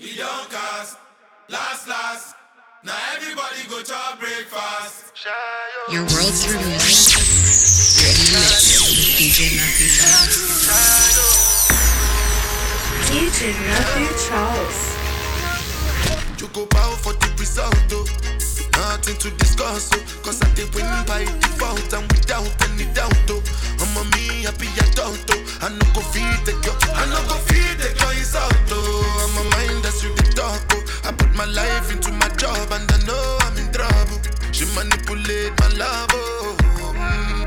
e don cast last last now everybody go chop breakfast your world through me DJ Matthew Charles. DJ Matthew Charles. You go bow for the result, nothing to discuss, oh. Cause I did win by default and without any doubt, oh. I'm a me happy adult, oh. I no go feed the girl, I no go feed the girl, it's out, oh. I'm a mind that's you the talk, oh. I put my life into my job and I know I'm in trouble. She manipulate my love, oh. Mm.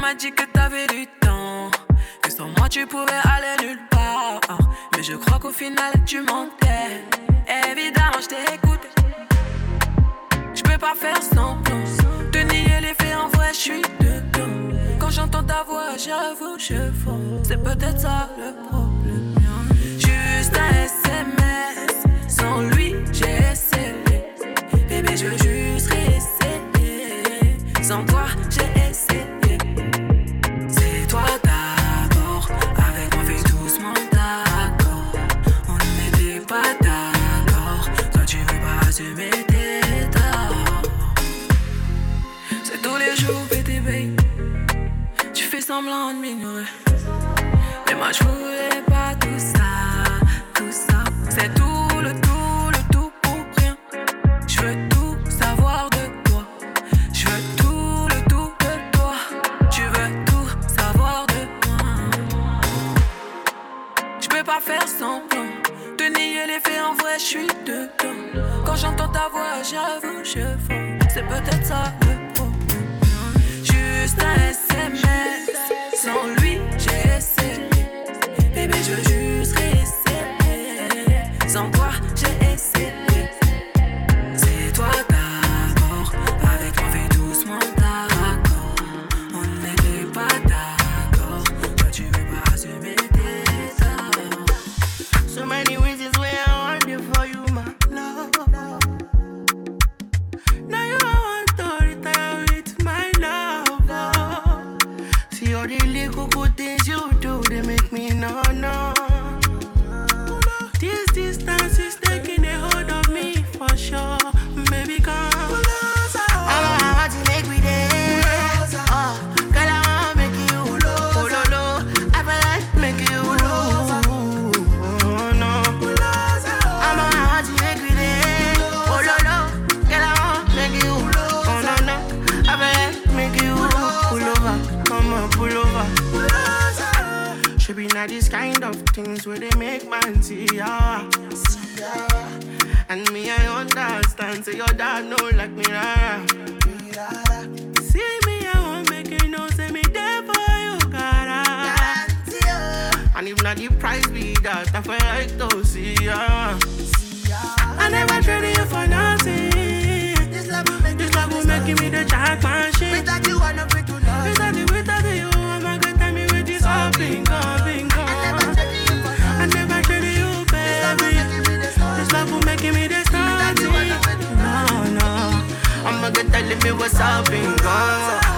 m'as dit que t'avais du temps, que sans moi tu pouvais aller nulle part. Mais je crois qu'au final tu mentais. Évidemment, je t'écoute. Je peux pas faire semblant de nier les faits. En vrai, je suis dedans. Quand j'entends ta voix, j'avoue, je fonds. C'est peut-être ça le problème. semblants de minuit. Les matchs voulaient things where they make man see ya. And me, I understand. Say so your dad know like me. Rara. See me, I won't make you know. Say me there for you, cara. Ah. And if not, the price be that. I feel like to see ya. I never traded you for nothing. This love will make, this love will make me the jackpot. telling me what's up in God.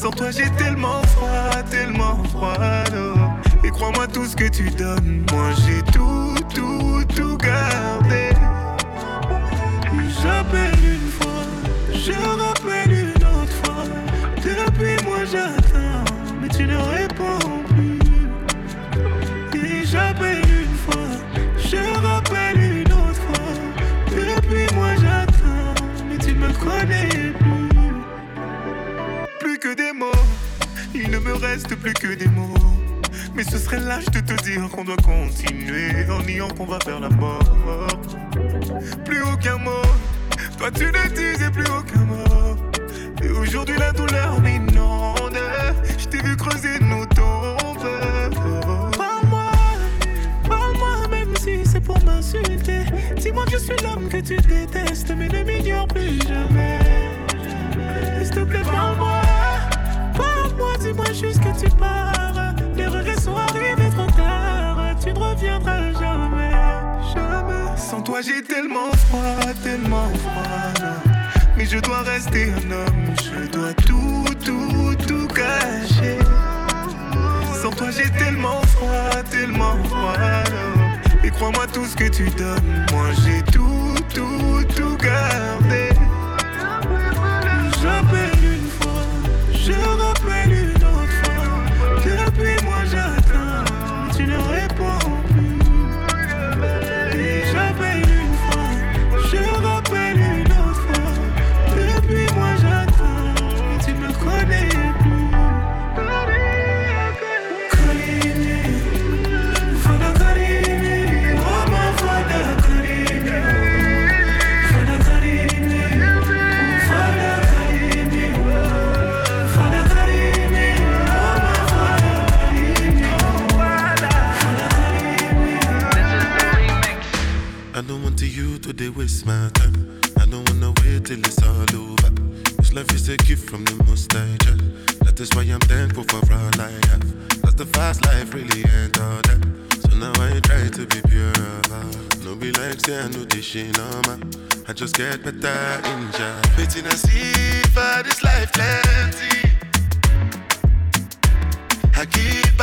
Sans toi j'ai tellement froid, tellement froid. Oh. Et crois-moi tout ce que tu donnes, moi j'ai tout, tout, tout gardé. J'appelle une fois, je rappelle une autre fois. Depuis moi j'attends, mais tu ne me reste plus que des mots. Mais ce serait lâche de te dire qu'on doit continuer en niant qu'on va vers la mort. Plus aucun mot, toi tu ne disais plus aucun mot. Et aujourd'hui la douleur m'inonde. Je t'ai vu creuser nos tombes. Parle-moi, parle-moi même si c'est pour m'insulter. Dis-moi que je suis l'homme que tu détestes, mais ne m'ignore plus jamais. S'il te plaît, parle-moi. Moi j'ai tellement froid, tellement froid. Mais je dois rester un homme, je dois tout, tout, tout cacher. Sans toi j'ai tellement froid, tellement froid. Et crois-moi tout ce que tu donnes, moi j'ai tout, tout, tout gardé. waste my time. I don't wanna wait till it's all over. This life is a gift from the most high. Yeah. That is why I'm thankful for all I have. Cause the fast life really ain't all that. So now I try to be pure. No be like say I know this shit no man. I just get better in job. Waiting I see for this life plenty. I keep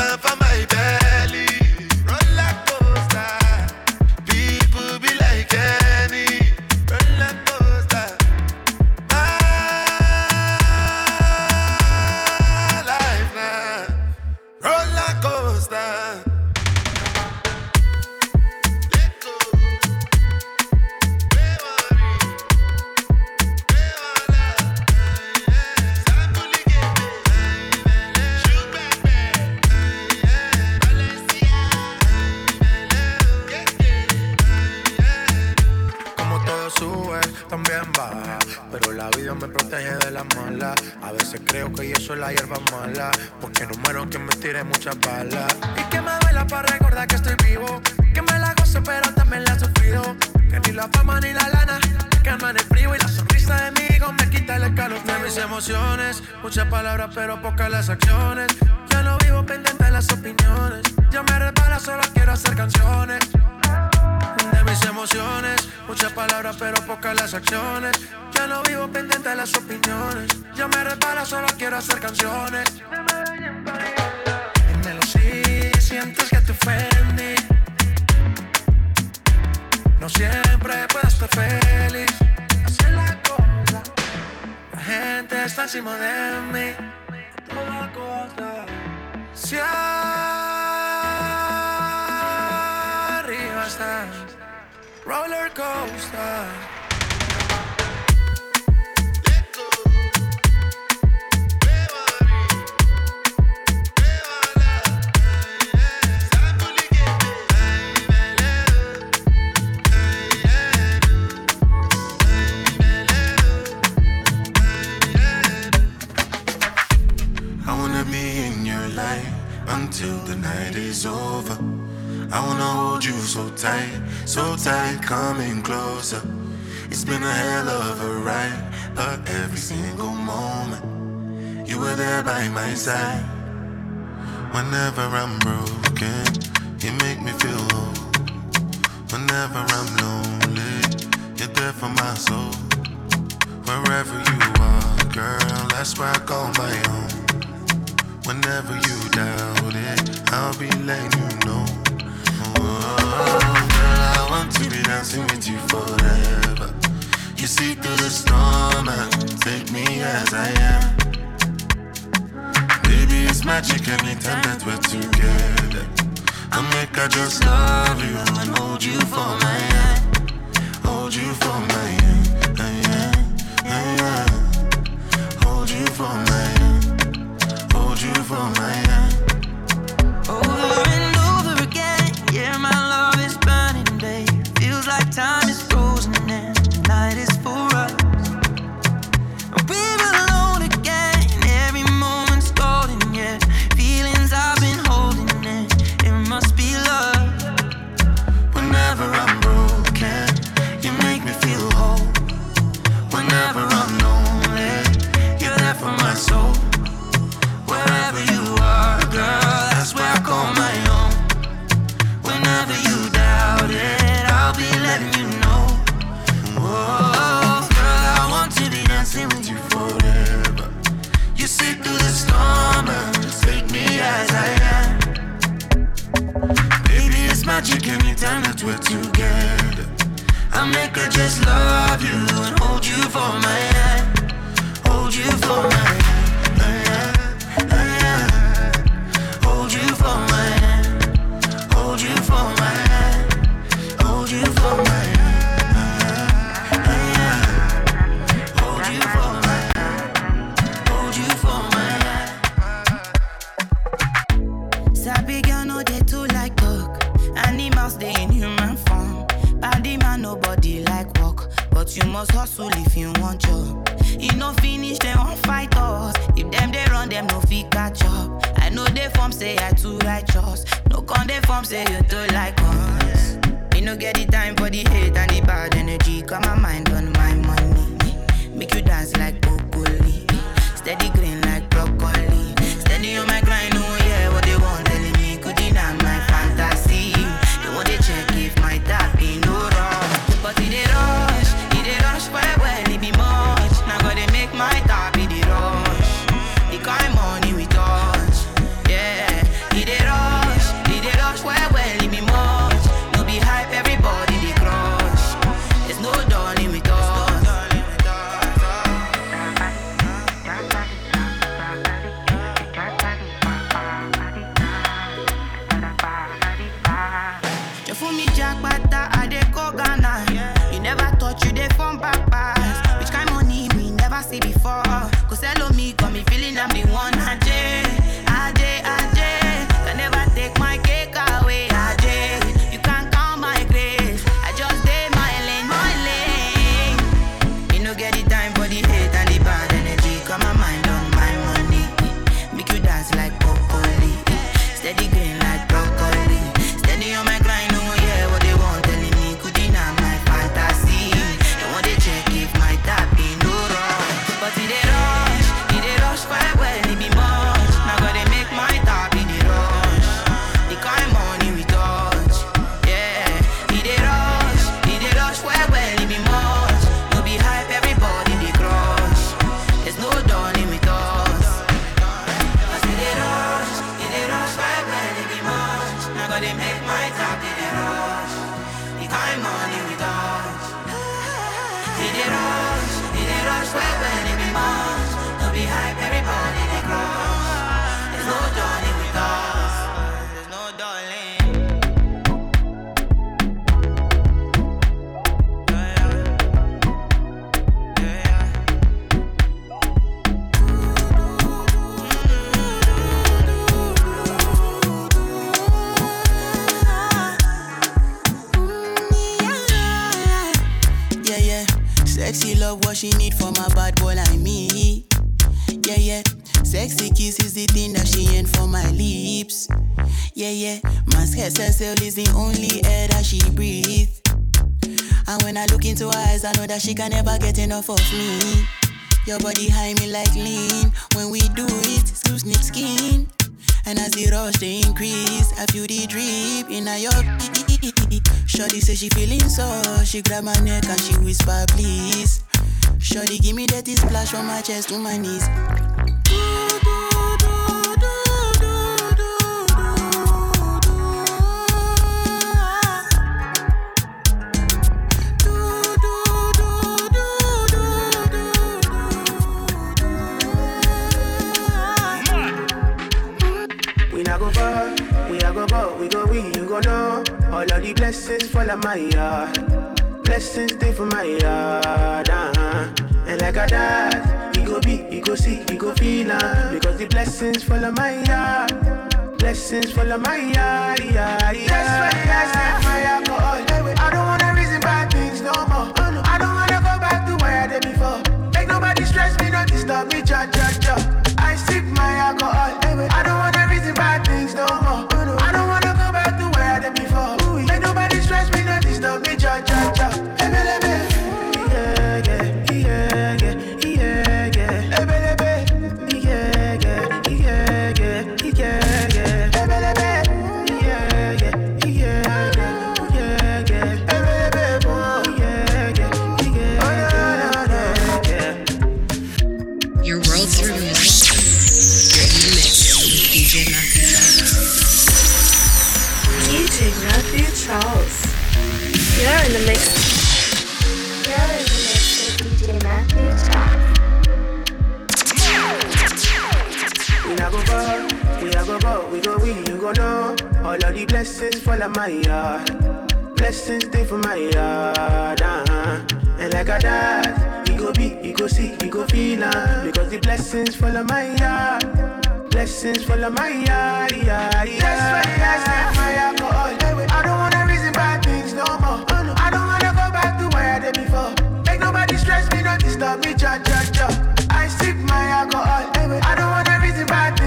roller coaster. until the night is over. I wanna hold you so tight so tight, coming closer. It's been a hell of a ride, but every single moment you were there by my side. Whenever I'm broken, you make me feel whole. Whenever I'm lonely, you're there for my soul. Wherever you are, girl, that's where I call my own. Whenever you doubt it, I'll be letting you know. Whoa want to be dancing with you forever. You see through the storm and take me as I am. Baby, it's magic anytime that we're together. I make I just love you and hold you for my hand. Hold you for my hand. Hold you for my hand. Hold you for my hand. Cell is the only air that she breathes. And when I look into her eyes, I know that she can never get enough of me. Your body high me like lean. When we do it, snip, snip skin. And as the rush they increase, I feel the drip in your Shorty say she feeling so, she grab my neck and she whisper please. Shorty give me that splash from my chest to my knees. All of the blessings fall on my yard. Blessings stay for my yard, uh-huh. And like I died, you go be, you go see, you go feel uh, Because the blessings fall on my yard. Blessings fall on my yard, yeah, yeah. That's why I said my alcohol. I don't wanna reason bad things no more. I don't wanna go back to where I did before. Make nobody stress me, not disturb me, cha cha cha. I sip my alcohol. I don't blessings fall on my yard. Blessings stay for my yard, uh-huh. And like I died, you go be, you go see, you go feel uh, Because the blessings fall on my yard. Blessings fall on my yard, yeah, yeah. That's why I said my alcohol. I don't wanna reason bad things no more. I don't wanna go back to where I did before. Make nobody stress me, not disturb me, cha cha cha. I sip my alcohol. I don't wanna reason bad things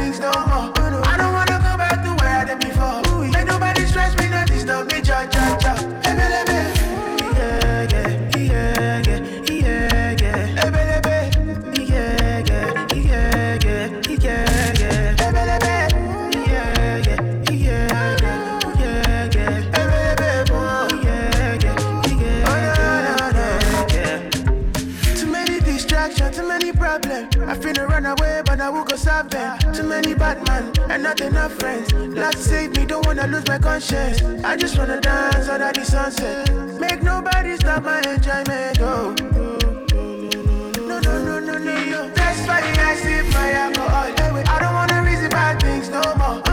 bad men and not enough friends. Lord save me, don't wanna lose my conscience. I just wanna dance under the sunset. Make nobody stop my enjoyment. Oh. No, no, no, no, no, no. That's why I sip my alcohol. I don't wanna reason bad things no more.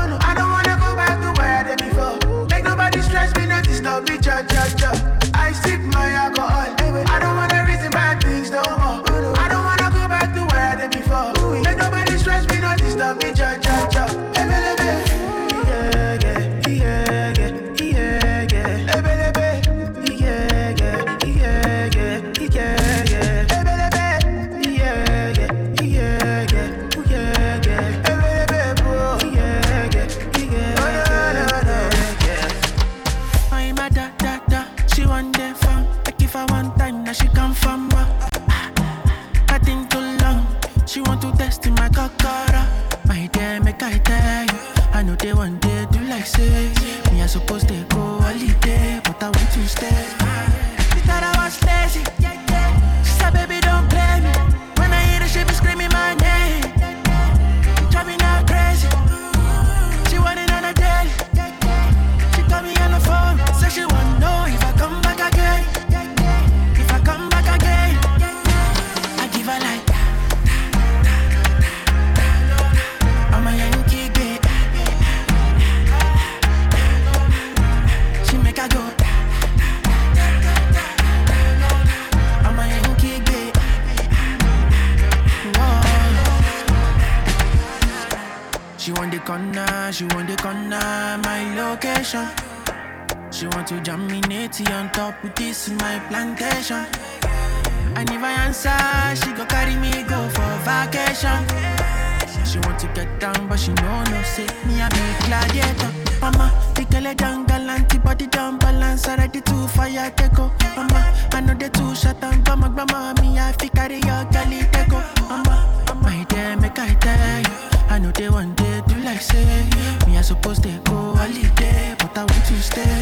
Vacation. She want to get down, but she know no say me I be gladiator. Mama, the girl a jungle antibody down balance already too fire take Mama, I know they too shut down, grandma, grandma, me I fi carry your girlie take Mama, my dear, make I tell you, I know they want day do like say me I supposed to go holiday, but I want to stay.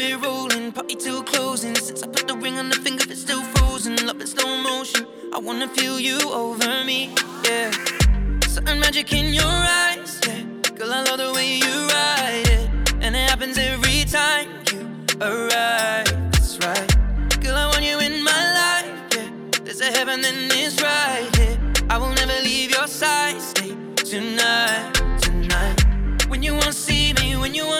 We're rolling, party till closing. Since I put the ring on the finger, it's still frozen. Love in slow motion. I wanna feel you over me, yeah. Certain magic in your eyes, yeah. Girl, I love the way you ride it, and it happens every time you arrive. That's right. Girl, I want you in my life, yeah. There's a heaven and it's right here. I will never leave your side. Stay tonight, tonight.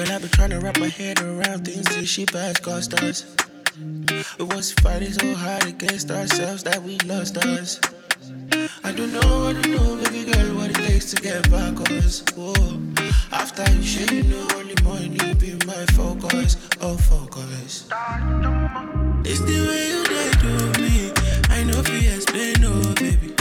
Girl, I've been trying to wrap my head around things that she bad cost us. It was fighting so hard against ourselves that we lost us. I don't know, I don't know, baby girl, what it takes to get back us. Whoa. After you share, you know only money be my focus. Oh, focus. It's the way you they do me. I know if you explain, oh baby.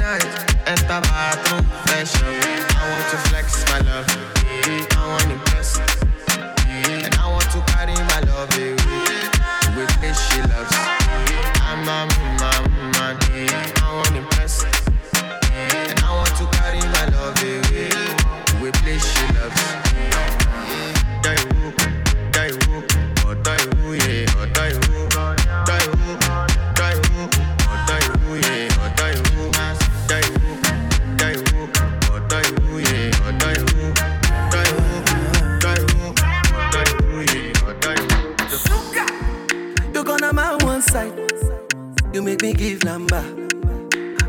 Night, enter bathroom, fresh. I want to flex my love, I want to impress, and I want to carry my love a place she loves. I'm a You make me give number.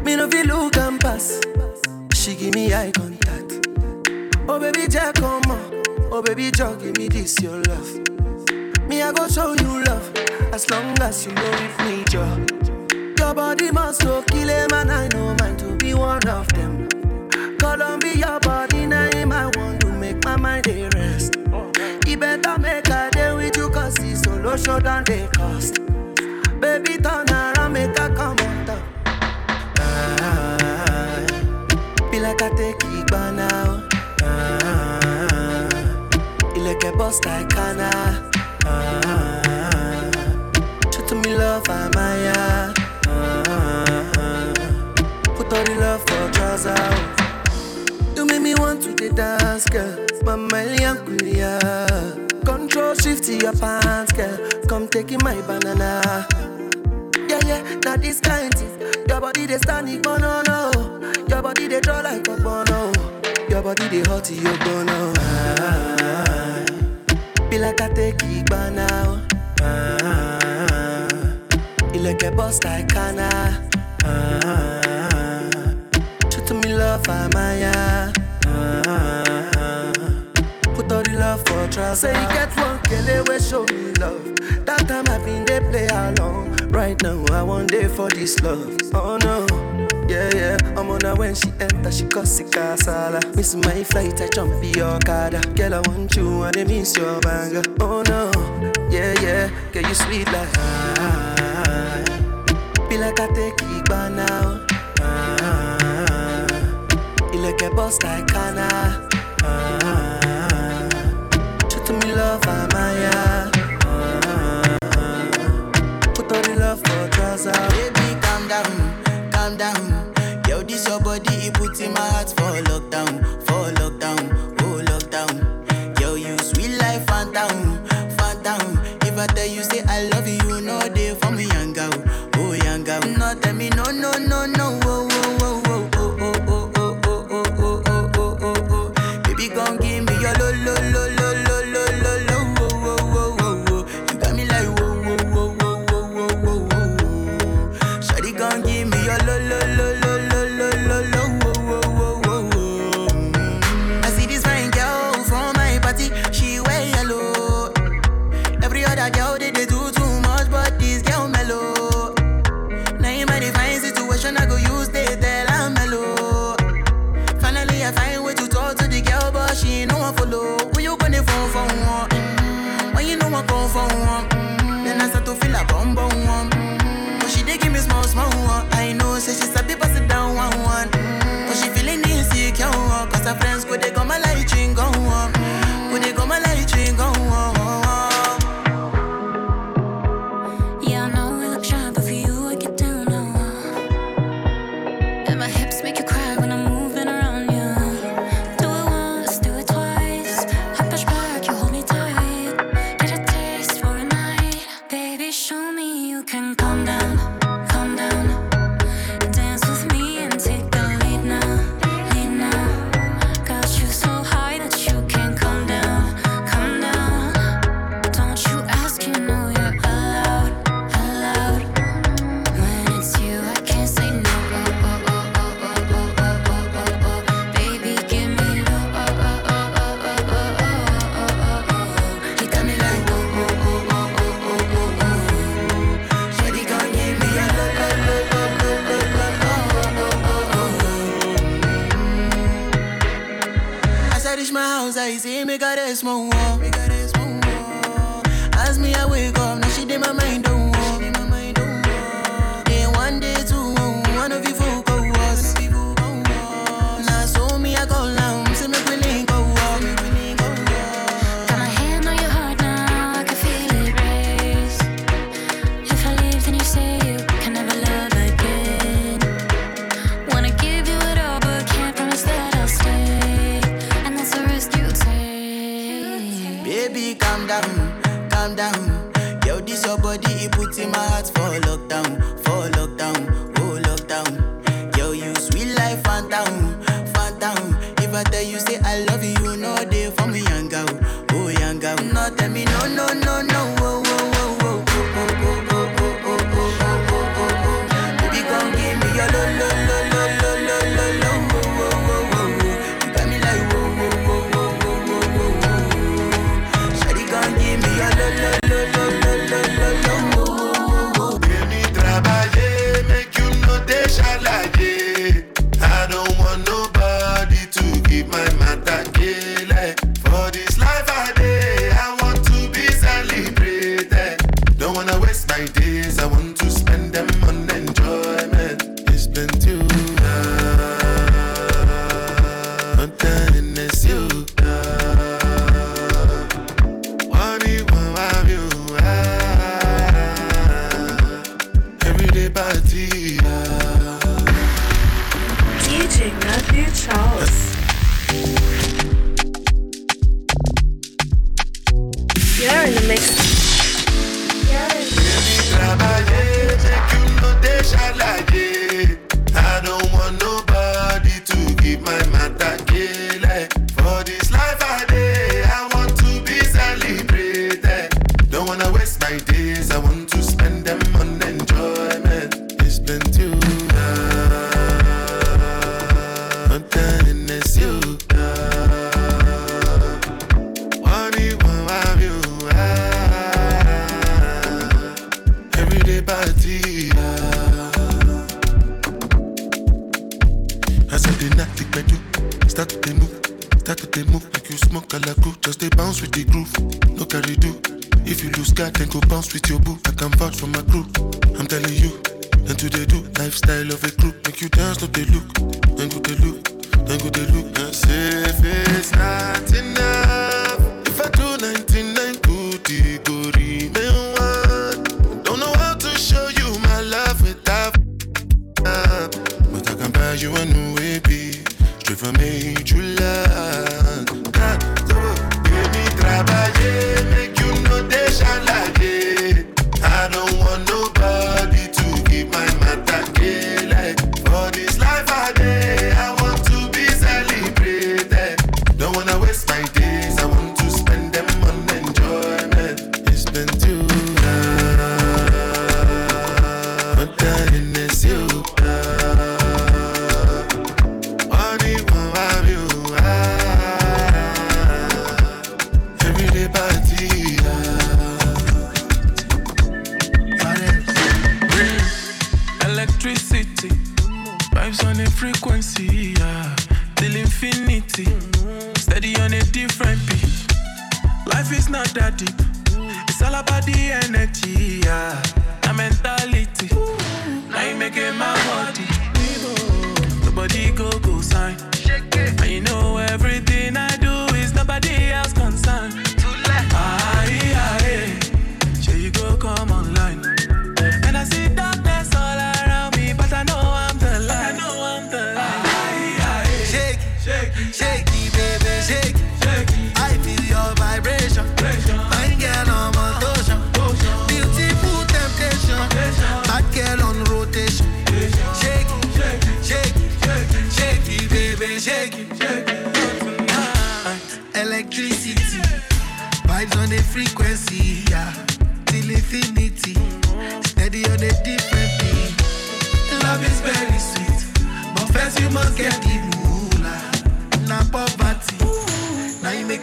Me no feel look and pass. She give me eye contact. Oh baby, Jack, come on. Oh baby, Jack, give me this your love. Me I go show you love as long as you know with me, Joe. Your body must go kill him and I know mine to be one of them. Columbia your body name I want to make my mind a rest. You better make a day with you cause it's show than they cost. Baby turn around, make a come on top. Ah, be like I take it by now. Ah, you like a boss like Kana. Ah, show to me love, I'm Maya. Ah, put all the love for trousers. You make me want to dance, girl. Mama Liankulia. Control shift to your pants, girl. Come taking my banana. Yeah, yeah, now this kind thing. Your body they standing, but no, no. Your body they draw like a bono. Your body they hot to your bono. Ah, be like I take it by now. Ah, you like a boss like Kana. Ah, show to me love, I'm Maya. Ah, love for trust. Say you get one kele we show me love. That time I've been they play along. Right now I want day for this love. Oh no. Yeah, yeah, I'm on her when she enter, she cause it casala. Miss my flight, I jump in your car. Girl, I want you and I miss your banger. Oh no, yeah, yeah, girl, you sweet like ah. Be like I take it by now. Ah, you like a boss like Kana. Ah, put all the love for trousers. Baby, calm down, calm down. Yo, this your body, it puts in my heart for lockdown, is my world.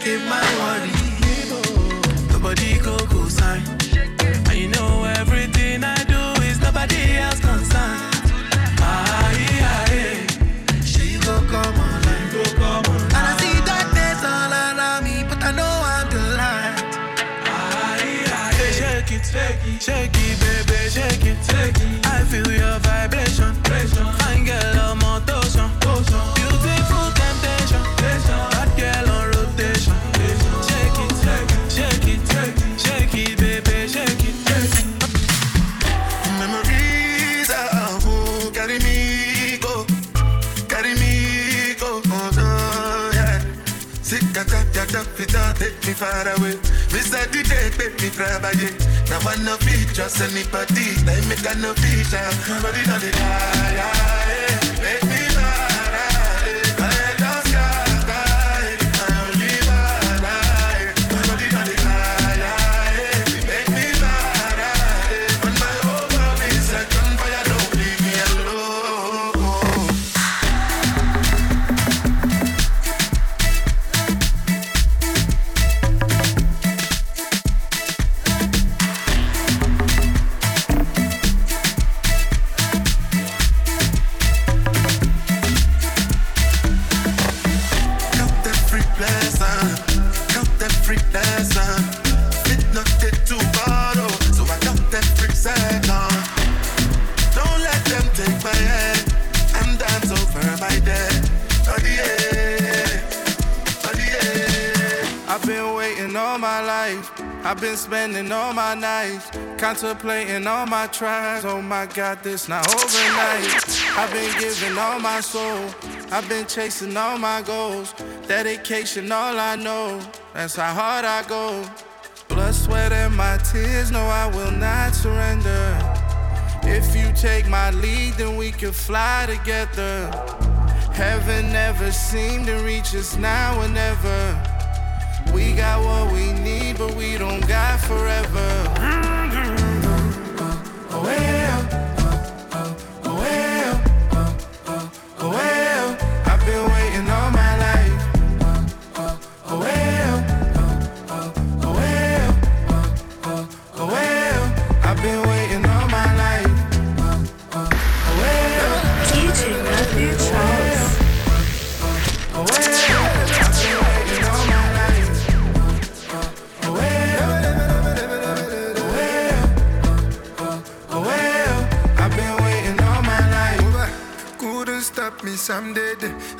Give it my worry. far away. we Mr. to baby, trabalhe. Now I no fit just anybody. They make a no fish. Nobody know the die. Contemplating all my tries, oh my god, this not overnight. I've been giving all my soul, I've been chasing all my goals. Dedication, all I know, that's how hard I go. Blood, sweat, and my tears, no, I will not surrender. If you take my lead, then we can fly together. Heaven never seemed to reach us now or never. We got what we need, but we don't got forever away.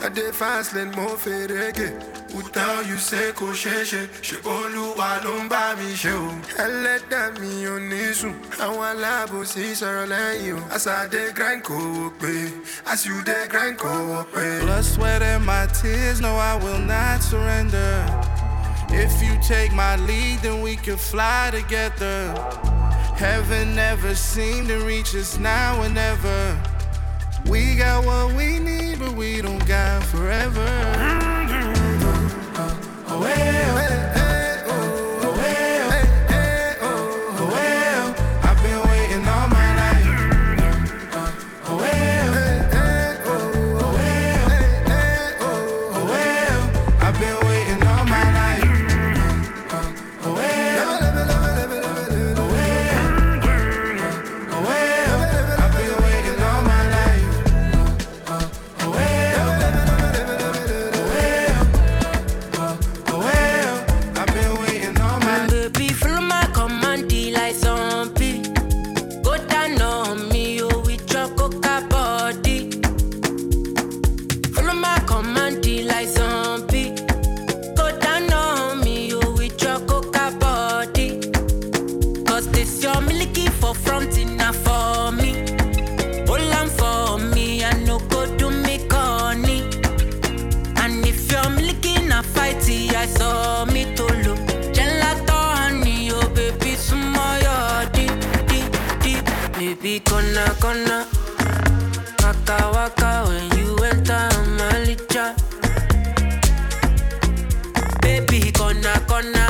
na defiance lè mọ́ fèrèkè kùtà òyù ṣe kò ṣeé ṣe ṣe olúwa ló ń bá mi ṣe o. ẹlẹ́dàá mi ò ní sùn àwọn aláàbòsí sọ̀rọ̀ lẹ́yìn o. as I dey grind kò wò pé as you dey grind kò wò pé. blood sweat and my tears no I will not surrender. If you take my lead, then we can fly together. Heaven never seemed to reach us now and ever. We got what we need, but we don't got forever. Mm-hmm. Oh, hey, hey. na cona. Waka waka when you enter Malicha. Baby, gonna gonna.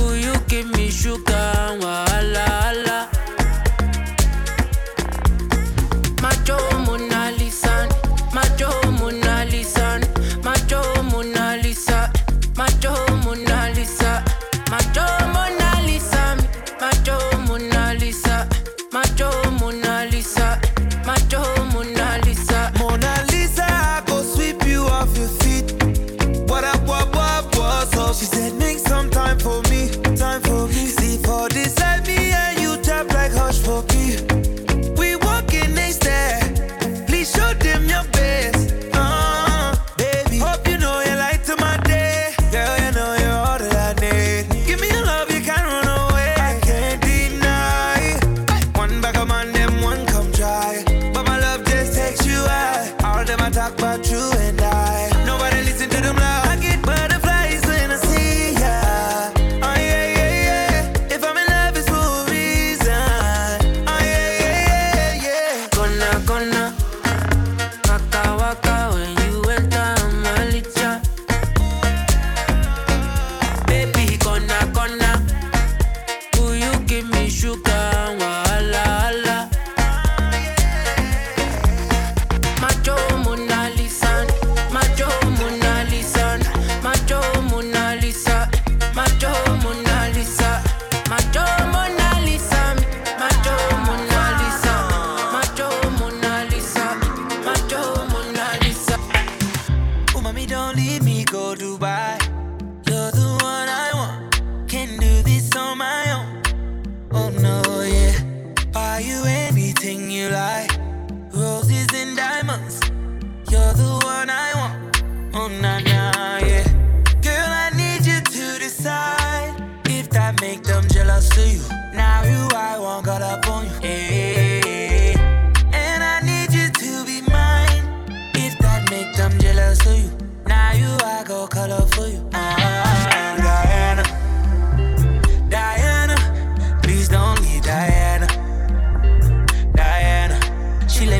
Will you give me sugar?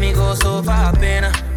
amigo, sofre a pena.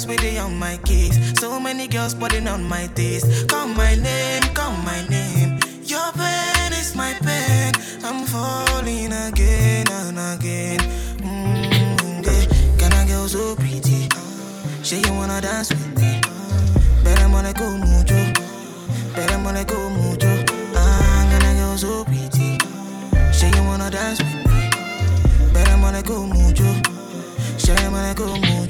girls with the on my kiss. So many girls putting on my taste. Call my name, call my name. Your pain is my pain. I'm falling again and again. Mm-hmm. Yeah. Can I girl so pretty? She you wanna dance with me? Better wanna go mucho. Better wanna go mucho. Ah, can I girl so pretty? She you wanna dance with me? Better wanna go mucho. She wanna go mucho.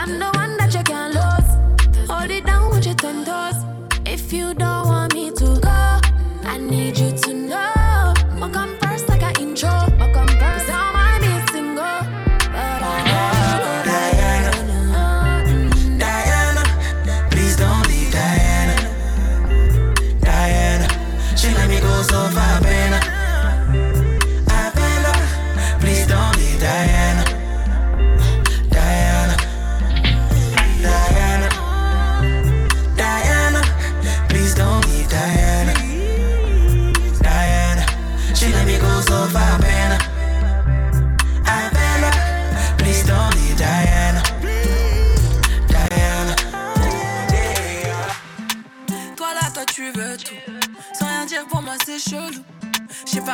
I'm the one that you can't lose. Hold it down with your ten toes. If you don't want me to go, I need you to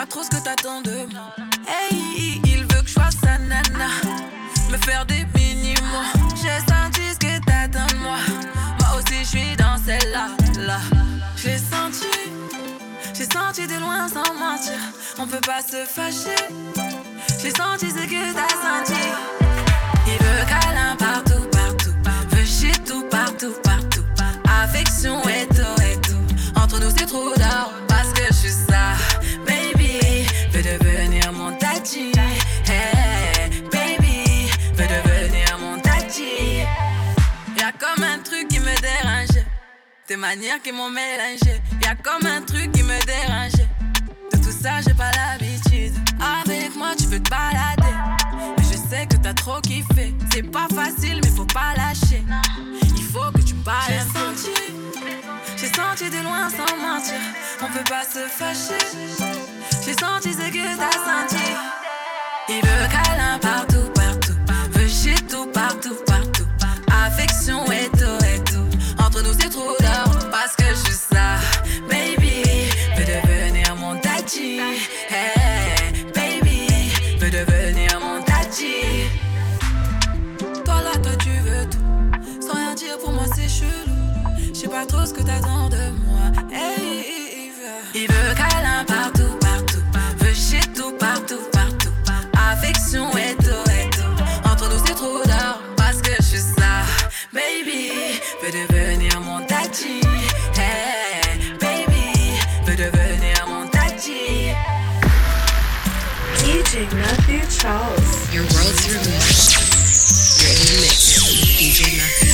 trop ce que t'attends de moi. Hey, il veut que je sois sa nana. Me faire des minimums. J'ai senti ce que t'attends de moi. Moi aussi, je suis dans celle-là. Là. J'ai senti. J'ai senti de loin sans mentir. On peut pas se fâcher. J'ai senti ce que t'as senti. Il veut câlin partout, partout. Veut shit tout, partout, partout. Affection et tout, et tout. Entre nous, c'est trop d'or. Des manières qui m'ont mélangé. Y'a comme un truc qui me dérange. De tout ça, j'ai pas l'habitude. Avec moi, tu veux te balader. Mais je sais que t'as trop kiffé. C'est pas facile, mais faut pas lâcher. Il faut que tu parles. J'ai senti, j'ai senti de loin sans mentir. On peut pas se fâcher. J'ai senti ce que t'as senti. Il veut câlin partout, partout. Veut shit tout, partout, partout. Pas trop ce que t'attends de moi. Hey, il veut. Il veut câlin partout, partout. Veut shit tout, partout, partout. Affection et tout, et tout. Entre nous, c'est trop d'or. Parce que je suis ça. Baby, veut devenir mon tati. Hey, baby, veut devenir mon tati. DJ Matthew Charles. Your world's removed. You're in the mix DJ Matthew